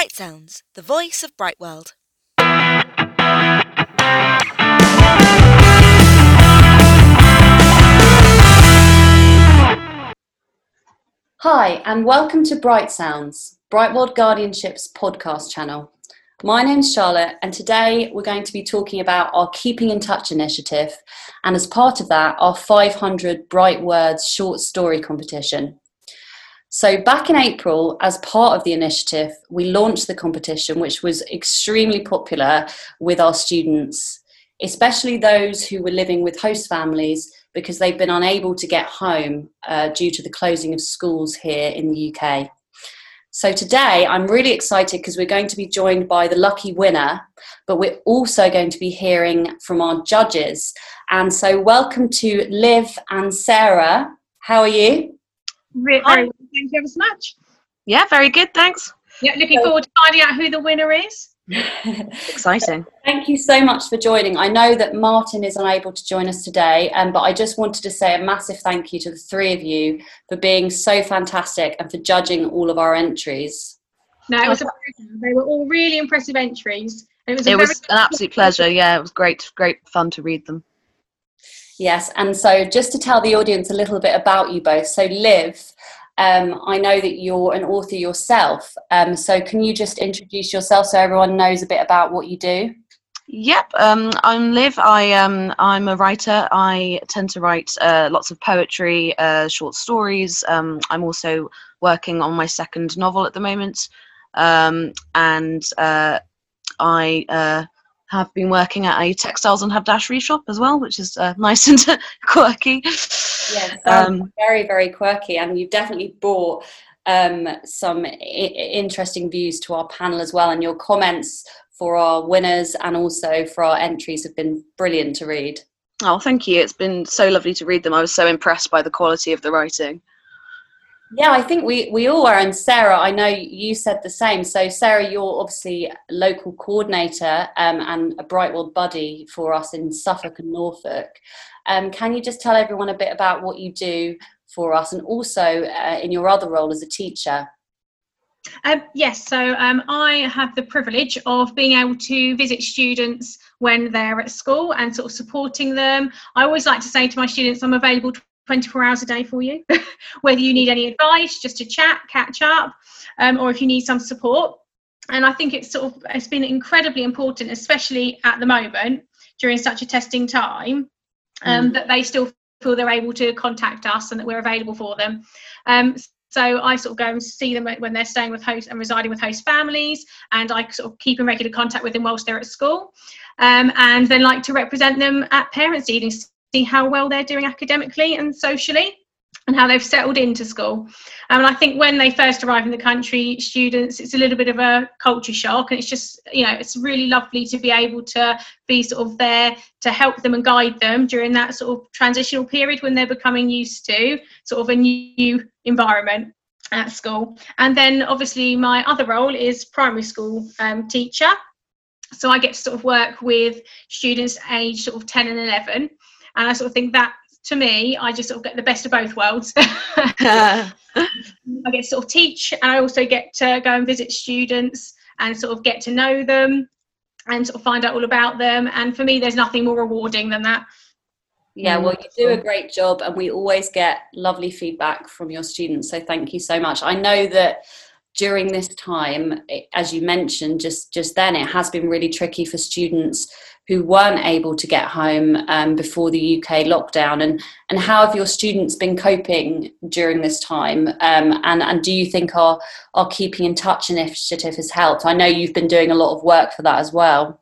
Bright Sounds, the voice of Bright World. Hi, and welcome to Bright Sounds, Bright World Guardianship's podcast channel. My name's Charlotte, and today we're going to be talking about our Keeping in Touch initiative, and as part of that, our 500 Bright Words short story competition. So, back in April, as part of the initiative, we launched the competition, which was extremely popular with our students, especially those who were living with host families because they've been unable to get home uh, due to the closing of schools here in the UK. So, today I'm really excited because we're going to be joined by the lucky winner, but we're also going to be hearing from our judges. And so, welcome to Liv and Sarah. How are you? Very well, thank you ever so much. Yeah, very good, thanks. Yeah, looking forward to finding out who the winner is. Exciting. Thank you so much for joining. I know that Martin is unable to join us today, um, but I just wanted to say a massive thank you to the three of you for being so fantastic and for judging all of our entries. No, it was a pleasure. They were all really impressive entries. It was, it was an absolute pleasure. Yeah, it was great, great fun to read them. Yes, and so just to tell the audience a little bit about you both. So, Liv, um, I know that you're an author yourself. Um, so, can you just introduce yourself so everyone knows a bit about what you do? Yep, um, I'm Liv. I um, I'm a writer. I tend to write uh, lots of poetry, uh, short stories. Um, I'm also working on my second novel at the moment, um, and uh, I uh, have been working at a textiles and haberdashery shop as well, which is uh, nice and quirky. Yeah, um, very very quirky, and you've definitely brought um, some I- interesting views to our panel as well. And your comments for our winners and also for our entries have been brilliant to read. Oh, thank you. It's been so lovely to read them. I was so impressed by the quality of the writing. Yeah, I think we, we all are. And Sarah, I know you said the same. So, Sarah, you're obviously local coordinator um, and a Bright World buddy for us in Suffolk and Norfolk. Um, can you just tell everyone a bit about what you do for us and also uh, in your other role as a teacher? Um, yes, so um, I have the privilege of being able to visit students when they're at school and sort of supporting them. I always like to say to my students, I'm available 24 hours a day for you, whether you need any advice, just to chat, catch up, um, or if you need some support. And I think it's sort of it's been incredibly important, especially at the moment during such a testing time, um, mm. that they still feel they're able to contact us and that we're available for them. Um, so I sort of go and see them when they're staying with host and residing with host families, and I sort of keep in regular contact with them whilst they're at school, um, and then like to represent them at parents' evenings see how well they're doing academically and socially and how they've settled into school. And I think when they first arrive in the country, students, it's a little bit of a culture shock. And it's just, you know, it's really lovely to be able to be sort of there to help them and guide them during that sort of transitional period when they're becoming used to sort of a new environment at school. And then obviously my other role is primary school um, teacher. So I get to sort of work with students aged sort of 10 and 11 and I sort of think that to me, I just sort of get the best of both worlds. I get to sort of teach, and I also get to go and visit students and sort of get to know them and sort of find out all about them. And for me, there's nothing more rewarding than that. Yeah, well, you do a mm. great job, and we always get lovely feedback from your students. So thank you so much. I know that during this time, eh, as you mentioned just just then, it has been really tricky for students who weren't able to get home um, before the UK lockdown. And, and how have your students been coping during this time? Um, and, and do you think our, our Keeping in Touch initiative has helped? I know you've been doing a lot of work for that as well.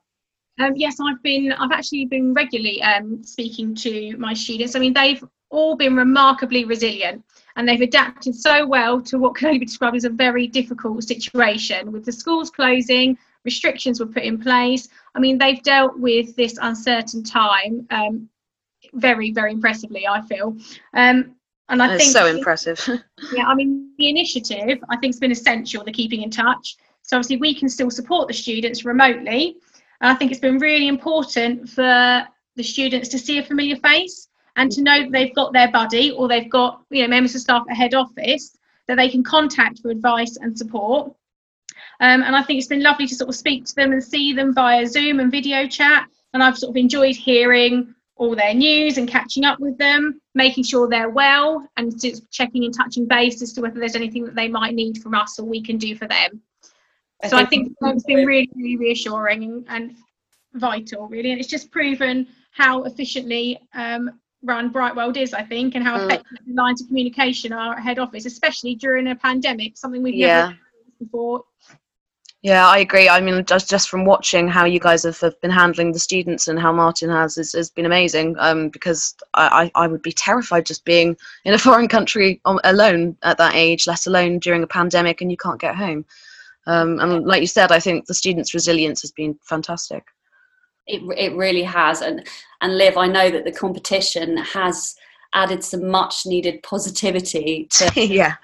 Um, yes, I've been. I've actually been regularly um, speaking to my students. I mean, they've all been remarkably resilient and they've adapted so well to what can only be described as a very difficult situation with the schools closing restrictions were put in place. I mean, they've dealt with this uncertain time um, very, very impressively, I feel. Um, and I think so impressive. yeah, I mean, the initiative I think has been essential. The keeping in touch. So obviously, we can still support the students remotely, and I think it's been really important for the students to see a familiar face and to know that they've got their buddy or they've got you know members of staff at head office that they can contact for advice and support Um, and I think it's been lovely to sort of speak to them and see them via Zoom and video chat. And I've sort of enjoyed hearing all their news and catching up with them, making sure they're well, and just checking and touching base as to whether there's anything that they might need from us or we can do for them. I so I think- think it's been really, really reassuring and, and vital, really. And it's just proven how efficiently um, run Bright World is, I think, and how Mm. effective the lines of communication are at head office, especially during a pandemic, something we've Yeah. never before. Yeah, I agree. I mean, just just from watching how you guys have, have been handling the students and how Martin has has, has been amazing. Um, because I, I I would be terrified just being in a foreign country on, alone at that age, let alone during a pandemic and you can't get home. Um, and like you said, I think the students' resilience has been fantastic. It, it really has. And, and Liv, I know that the competition has added some much needed positivity to yeah,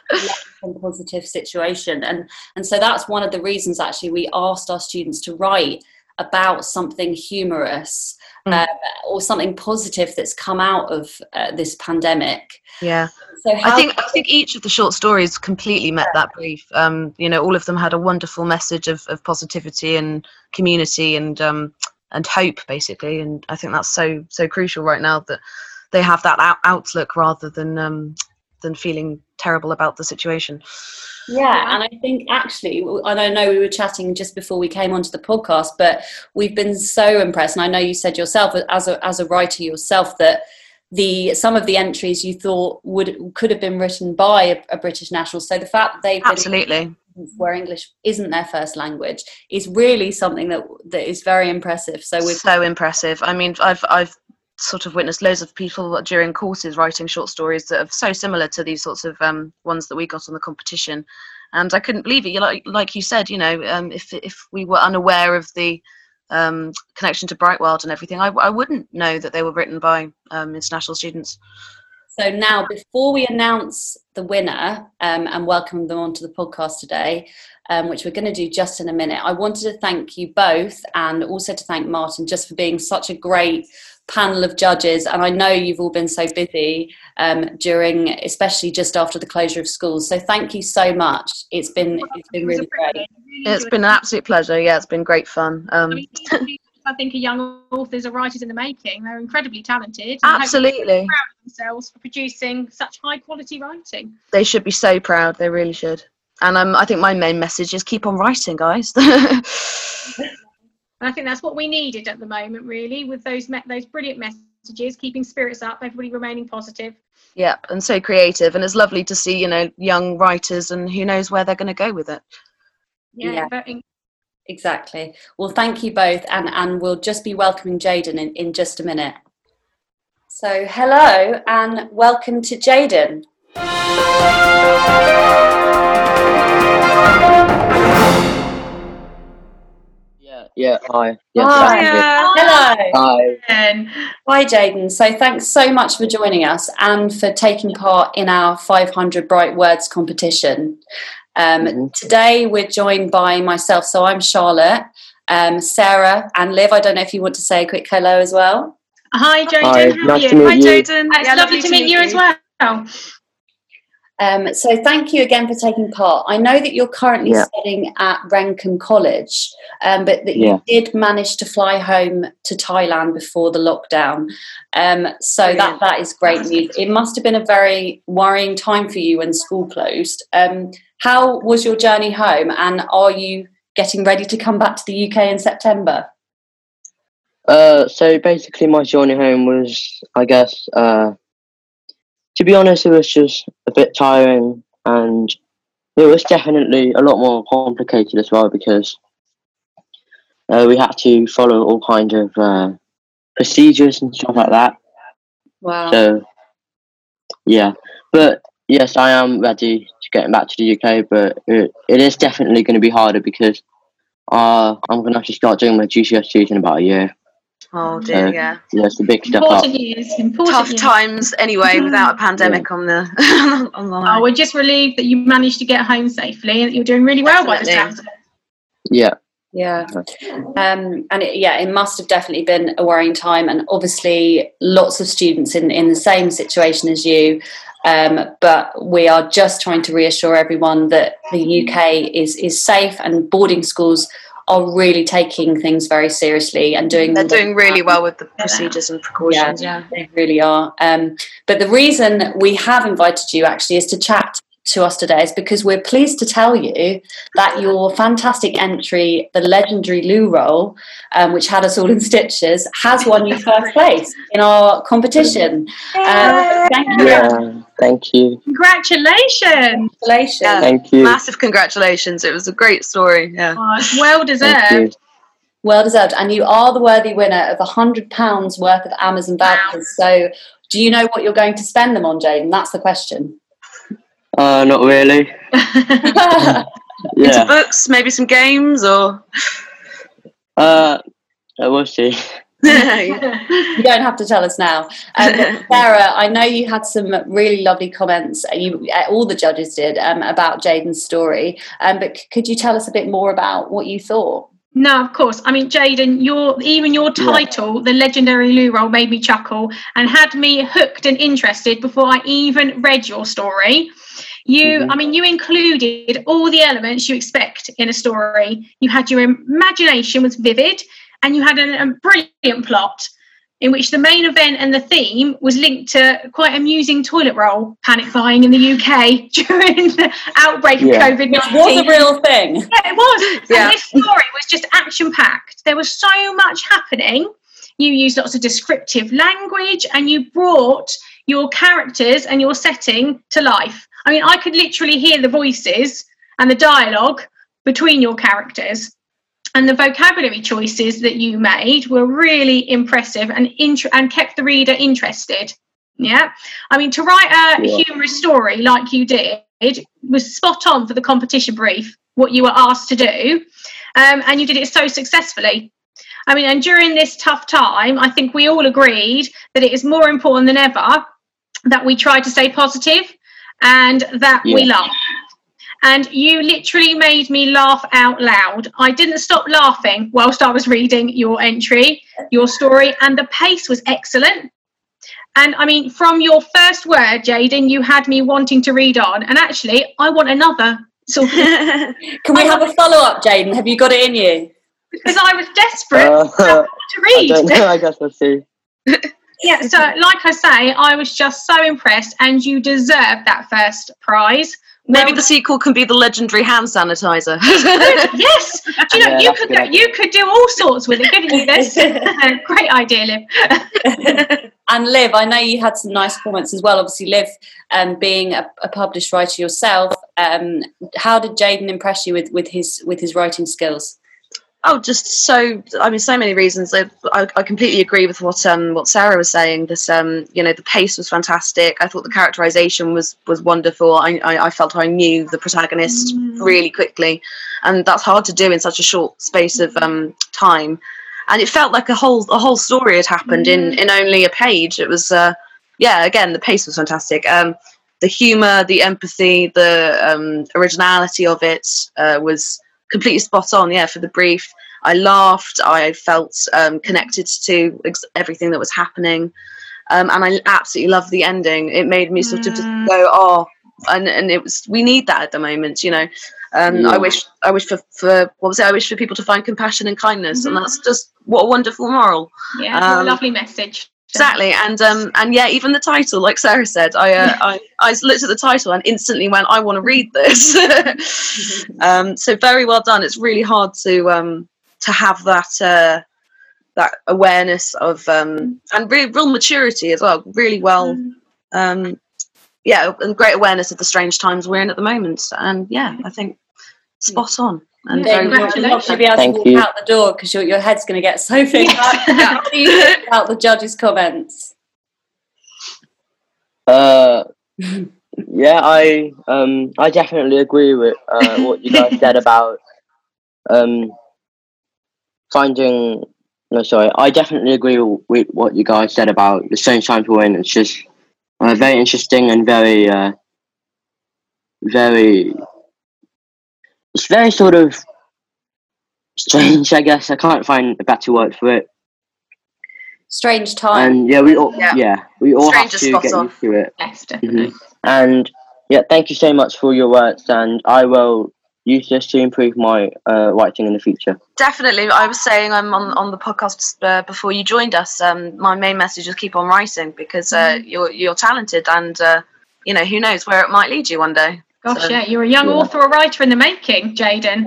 a positive situation. And, and so that's one of the reasons actually we asked our students to write about something humorous Mm. uh, or something positive that's come out of uh, this pandemic. yeah. So how, I think I think each of the short stories completely met that brief. Um, you know, all of them had a wonderful message of, of positivity and community and um, and hope, basically. And I think that's so so crucial right now that they have that out- outlook rather than um, than feeling terrible about the situation. Yeah, and I think actually, and I know we were chatting just before we came onto the podcast, but we've been so impressed. And I know you said yourself, as a as a writer yourself, that the some of the entries you thought would could have been written by a, a British national. So the fact that they've Absolutely. where English isn't their first language is really something that that is very impressive. So with so impressive. I mean, I've I've sort of witnessed loads of people during courses writing short stories that are so similar to these sorts of um, ones that we got on the competition, and I couldn't believe it. Like like you said, you know, um, if if we were unaware of the um, connection to Brightworld and everything, I, I wouldn't know that they were written by um, international students. So now, before we announce the winner um, and welcome them onto the podcast today, um, which we're going to do just in a minute, I wanted to thank you both and also to thank Martin just for being such a great panel of judges. And I know you've all been so busy um, during, especially just after the closure of schools. So thank you so much. It's been it's been It was a really great. privilege. I really It's enjoyed been an absolute pleasure. Yeah, it's been great fun. Um, I mean, these students, I think are young authors or writers in the making. They're incredibly talented. and I hope they're absolutely, proud of themselves for producing such high quality writing. they should be so proud. They really should. And um, I think my main message is keep on writing, guys. And I think that's what we needed at the moment, really, with those me- those brilliant messages, keeping spirits up, everybody remaining positive. Yep, and so creative, and it's lovely to see you know young writers, and who knows where they're going to go with it. Yeah, Yeah. very- Exactly. Well, thank you both, and and we'll just be welcoming Jaden in, in just a minute. So, hello and welcome to Jaden. Yeah, yeah, hi. Yes, Hi. I'm. Hello. Hi. And Hi, Jaden. So, thanks so much for joining us and for taking part in our 500 Bright Words competition. Um, Mhm. Today, we're joined by myself. So, I'm Charlotte, um, Sarah, and Liv. I don't know if you want to say a quick hello as well. hi, Jaden. Hi, how are you? to meet Hi. Jaden. It's lovely to meet you as well. Um, so thank you again for taking part. I know that you're currently Yeah. studying at Renkham College, um, but that you Yeah. did manage to fly home to Thailand before the lockdown. Um, so that that is great news. It must have been a very worrying time for you when school closed. Um, how was your journey home, and are you getting ready to come back to the UK in September? Uh, so basically, my journey home was, I guess, uh, to be honest, it was just a bit tiring, and it was definitely a lot more complicated as well because uh, we had to follow all kinds of uh, procedures and stuff like that. Wow. So, yeah, but yes, I am ready to get back to the UK, but it, it is definitely going to be harder because uh, I'm going to have to start doing my GCSEs in about a year. Oh dear, yeah. Yeah, it's a big step up. Important years. Important Tough years. times anyway, without a pandemic on the on the Oh, we're just relieved that you managed to get home safely and that you're doing really well by the Definitely. sounds of it. Yeah, Yeah. Um, and it, yeah, it must have definitely been a worrying time. And obviously, lots of students in, in the same situation as you Um, but we are just trying to reassure everyone that the UK is is safe and boarding schools are really taking things very seriously and doing. They're doing really well with the procedures and precautions. Yeah, yeah. they really are. Um, but the reason we have invited you actually is to chat to us today is because we're pleased to tell you that your fantastic entry, the legendary loo roll, um, which had us all in stitches, has won you first place in our competition. Um, thank you. Yeah, thank you. Congratulations. Congratulations. Yeah. Thank you. Massive congratulations. It was a great story. Yeah. Oh, well deserved. Well deserved. And you are the worthy winner of £100 worth of Amazon vouchers. So do you know what you're going to spend them on, Jaden? That's the question. Uh, not really. Into Yeah. books, maybe some games or. Uh, we'll see. yeah. You don't have to tell us now. Um, Sarah, I know you had some really lovely comments. uh, You, uh, all the judges did um, about Jaden's story. Um, but c- could you tell us a bit more about what you thought? No, of course. I mean, Jaden, your even your Yeah. title, the legendary loo roll, made me chuckle and had me hooked and interested before I even read your story. You, Mhm. I mean, you included all the elements you expect in a story. You had your imagination was vivid, and you had a, a brilliant plot in which the main event and the theme was linked to quite amusing toilet roll panic buying in the UK during the outbreak of COVID It was a real thing. yeah, it was. Yeah. And this story was just action packed. There was so much happening. You used lots of descriptive language and you brought your characters and your setting to life. I mean, I could literally hear the voices and the dialogue between your characters. And the vocabulary choices that you made were really impressive and int- and kept the reader interested. Yeah. I mean, to write a Yeah. humorous story like you did was spot on for the competition brief, what you were asked to do. Um, and you did it so successfully. I mean, and during this tough time, I think we all agreed that it is more important than ever that we try to stay positive and that we Yeah. laugh. And you literally made me laugh out loud. I didn't stop laughing whilst I was reading your entry, your story, and the pace was excellent. And I mean, from your first word, Jaden, you had me wanting to read on. And actually, I want another sort of Can we have a follow up, Jaden? Have you got it in you? because I was desperate Uh, to I read. don't know. I guess we'll see. yeah, so like I say, I was just so impressed, and you deserve that first prize. Maybe Well the sequel can be the legendary hand sanitizer. yes, do you know Yeah, you could go, you could do all sorts with it, couldn't you? This great idea, Liv. And Liv, I know you had some nice comments as well. Obviously, Liv, um, being a, a published writer yourself, um, how did Jaden impress you with, with his with his writing skills? Oh, just so I mean, so many reasons. I, I, I completely agree with what um what Sarah was saying. This um you know the pace was fantastic. I thought the characterization was was wonderful. I I, I felt I knew the protagonist really quickly, and that's hard to do in such a short space of um time. And it felt like a whole a whole story had happened in in only a page. It was uh yeah again the pace was fantastic. Um the humor, the empathy, the um, originality of it uh, was completely spot on. Yeah, for the brief, I laughed. I felt um, connected to ex- everything that was happening, um, and I absolutely loved the ending. It made me sort of just Mm. go, oh, and and it was we need that at the moment, you know. Um, I wish I wish for, for what was it? I wish for people to find compassion and kindness, Mhm. and that's just what a wonderful moral. Yeah, what a Um, lovely message. Exactly, and um, and yeah, even the title, like Sarah said, I uh, I I looked at the title and instantly went, I want to read this. um, so very well done. It's really hard to um to have that uh that awareness of um and real, real maturity as well. Really well, Mm. um yeah, and great awareness of the strange times we're in at the moment. And yeah, I think spot on. And Yeah, very Jaden, well you'll not congratulations. be able to walk you. out the door because your, your head's going to get so big. How do you feel about the judges' comments? Uh, yeah, I um, I definitely agree with uh, what you guys said about um, finding. No, sorry, I definitely agree with what you guys said about the strange time to win. It's just uh, very interesting and very, uh, very. It's very sort of strange, I guess. I can't find a better word for it. Strange time. And yeah, we all Yeah. yeah, we all Strange have to spot get on. used to it. Yes, definitely. And yeah, thank you so much for your words, and I will use this to improve my uh, writing in the future. Definitely. I was saying I'm on, on the podcast uh, before you joined us. Um, my main message is keep on writing because uh, you're you're talented and uh, you know who knows where it might lead you one day. Gosh, So- yeah, you're a young Yeah. author or writer in the making, Jaden.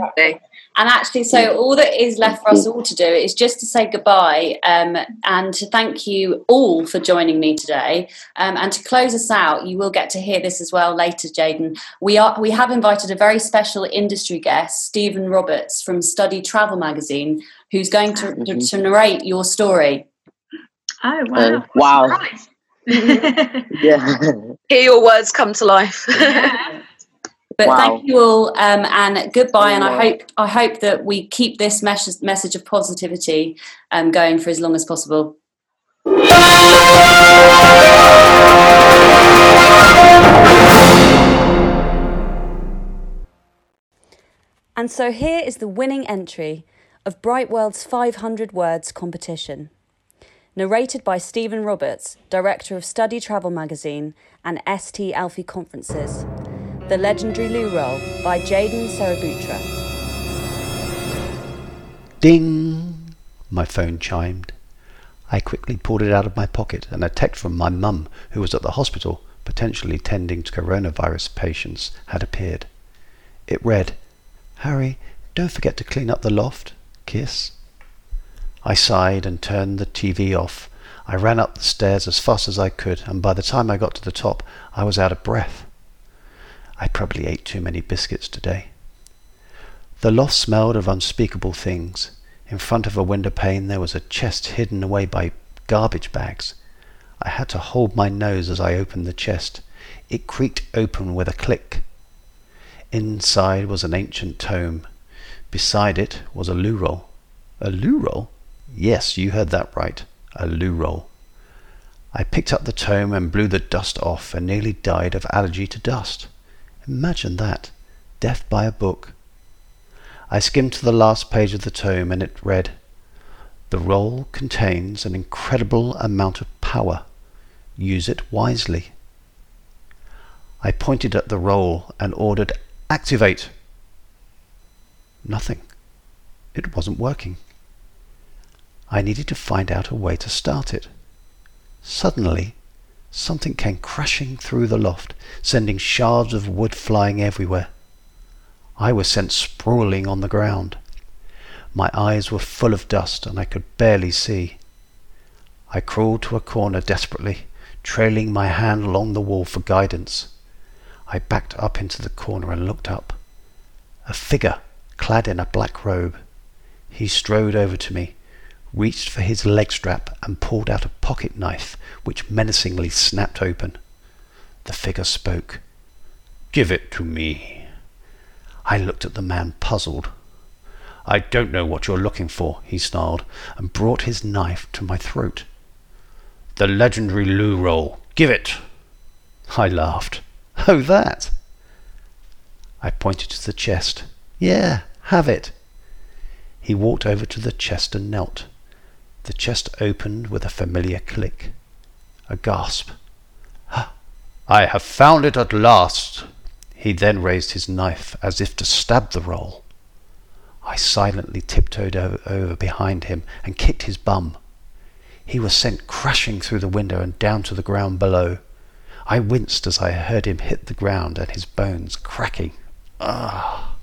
And actually, so all that is left for us all to do is just to say goodbye um, and to thank you all for joining me today. Um, and to close us out, you will get to hear this as well later, Jaden. We are we have invited a very special industry guest, Stephen Roberts from Study Travel Magazine, who's going to, to, Mhm. to narrate your story. Oh, wow. Uh, wow. Yeah. Hear your words come to life. yeah. But Wow. thank you all, um, and goodbye. And I Wow. hope I hope that we keep this mes- message of positivity um, going for as long as possible. And so here is the winning entry of Bright World's 500 Words competition. Narrated by Stephen Roberts, Director of Study Travel Magazine and ST Alphe Conferences. The Legendary Loo Roll by Jaden Sarabutra. Ding! My phone chimed. I quickly pulled it out of my pocket, and a text from my mum, who was at the hospital, potentially tending to coronavirus patients, had appeared. It read, Harry, don't forget to clean up the loft. Kiss. I sighed and turned the TV off. I ran up the stairs as fast as I could, and by the time I got to the top, I was out of breath. I probably ate too many biscuits today. The loft smelled of unspeakable things. In front of a window pane there was a chest hidden away by garbage bags. I had to hold my nose as I opened the chest. It creaked open with a click. Inside was an ancient tome. Beside it was a loo roll. A loo roll? Yes, you heard that right. A loo roll. I picked up the tome and blew the dust off and nearly died of allergy to dust. Imagine that. Death by a book. I skimmed to the last page of the tome and it read, The roll contains an incredible amount of power. Use it wisely. I pointed at the roll and ordered, Activate! Nothing. It wasn't working. I needed to find out a way to start it. Suddenly, something came crashing through the loft, sending shards of wood flying everywhere. I was sent sprawling on the ground. My eyes were full of dust and I could barely see. I crawled to a corner desperately, trailing my hand along the wall for guidance. I backed up into the corner and looked up. A figure clad in a black robe. He strode over to me, reached for his leg strap and pulled out a pocket knife which menacingly snapped open. The figure spoke. Give it to me. I looked at the man puzzled. I don't know what you're looking for, he snarled, and brought his knife to my throat. The legendary loo roll. Give it. I laughed. Oh, that. I pointed to the chest. Yeah, have it. He walked over to the chest and knelt. The chest opened with a familiar click. A gasp. I have found it at last. He then raised his knife as if to stab the roll. I silently tiptoed over behind him and kicked his bum. He was sent crashing through the window and down to the ground below. I winced as I heard him hit the ground and his bones cracking. Ah!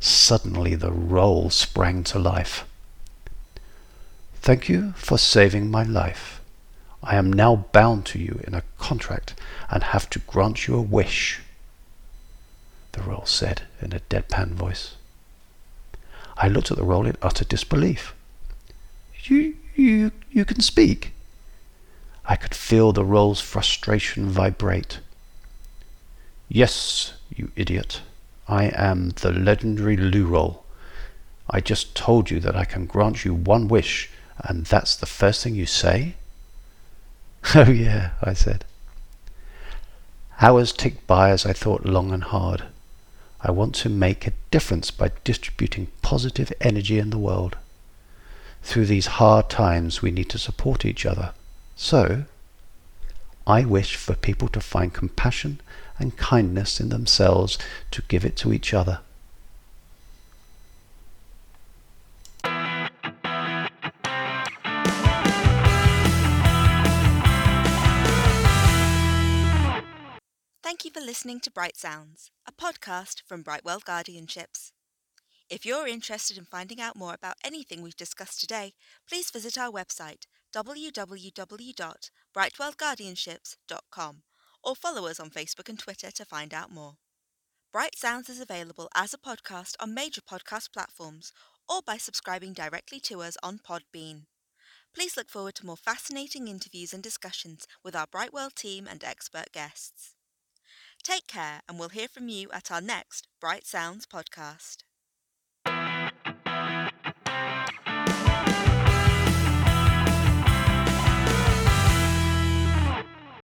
Suddenly the roll sprang to life. Thank you for saving my life. I am now bound to you in a contract and have to grant you a wish, the roll said in a deadpan voice. I looked at the roll in utter disbelief. You, you, you can speak? I could feel the roll's frustration vibrate. Yes, you idiot. I am the legendary Loo Roll. I just told you that I can grant you one wish, and that's the first thing you say? Oh, yeah, I said. Hours ticked by as I thought long and hard. I want to make a difference by distributing positive energy in the world. Through these hard times, we need to support each other. So, I wish for people to find compassion and kindness in themselves to give it to each other. For listening to Bright Sounds, a podcast from Bright World Guardianships. If you're interested in finding out more about anything we've discussed today, please visit our website www.brightwellguardianships.com or follow us on Facebook and Twitter to find out more. Bright Sounds is available as a podcast on major podcast platforms or by subscribing directly to us on Podbean. Please look forward to more fascinating interviews and discussions with our Brightwell team and expert guests. Take care, and we'll hear from you at our next Bright Sounds podcast.